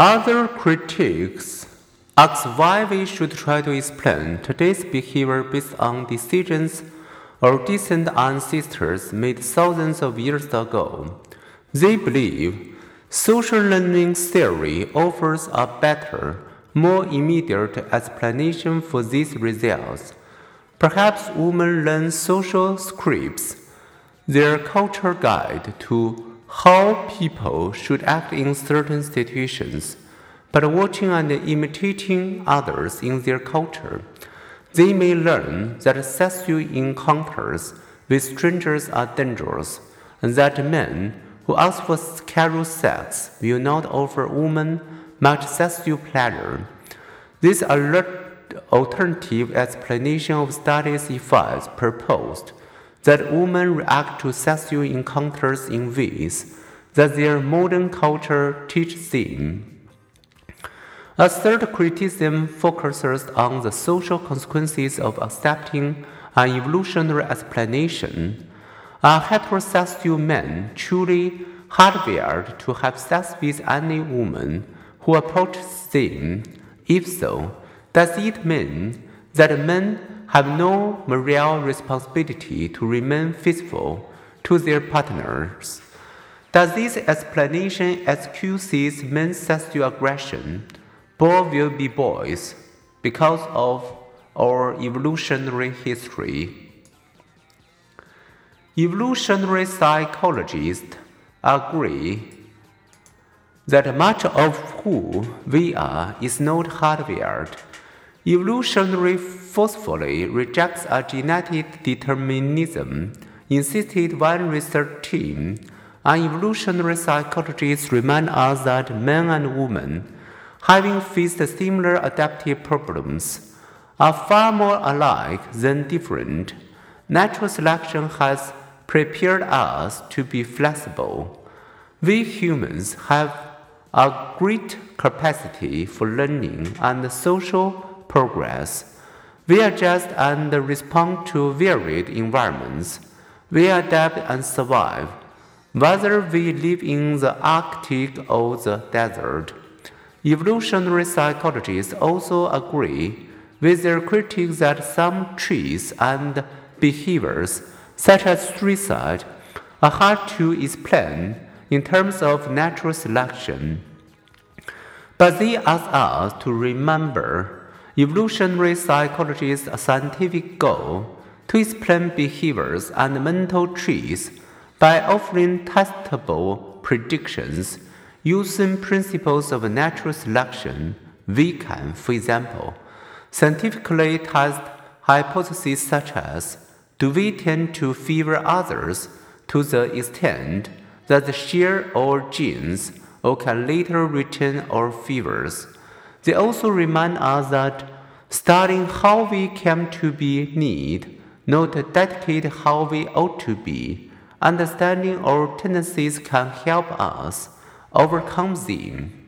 Other critics ask why we should try to explain today's behavior based on decisions our distant ancestors made thousands of years ago. They believe social learning theory offers a better, more immediate explanation for these results. Perhaps women learn social scripts, their culture guide to how people should act in certain situations, but watching and imitating others in their culture. They may learn that sexual encounters with strangers are dangerous, and that men who ask for casual sex will not offer women much sexual pleasure. This alternative explanation of studies effects proposed that women react to sexual encounters in ways that their modern culture teaches them. A third criticism focuses on the social consequences of accepting an evolutionary explanation. Are heterosexual men truly hardwired to have sex with any woman who approaches them? If so, does it mean that men have no moral responsibility to remain faithful to their partners? Does this explanation excuse men's sexual aggression? Boys will be boys because of our evolutionary history. Evolutionary psychologists agree that much of who we are is not hardwired. Evolutionary forcefully rejects a genetic determinism, insisted one research team. An evolutionary psychologist remind us that men and women having faced similar adaptive problems, are far more alike than different. Natural selection has prepared us to be flexible. We humans have a great capacity for learning and social progress. We adjust and respond to varied environments. We adapt and survive, whether we live in the Arctic or the desert. Evolutionary psychologists also agree with their critics that some traits and behaviors, such as suicide, are hard to explain in terms of natural selection. But they ask us to remember evolutionary psychology's scientific goal to explain behaviors and mental traits by offering testable predictions Using principles of natural selection, we can, for example, scientifically test hypotheses such as do we tend to favor others to the extent that they share our genes or can later retain our favors. They also remind us that studying how we came to be need not dedicate how we ought to be. Understanding our tendencies can help us overcome them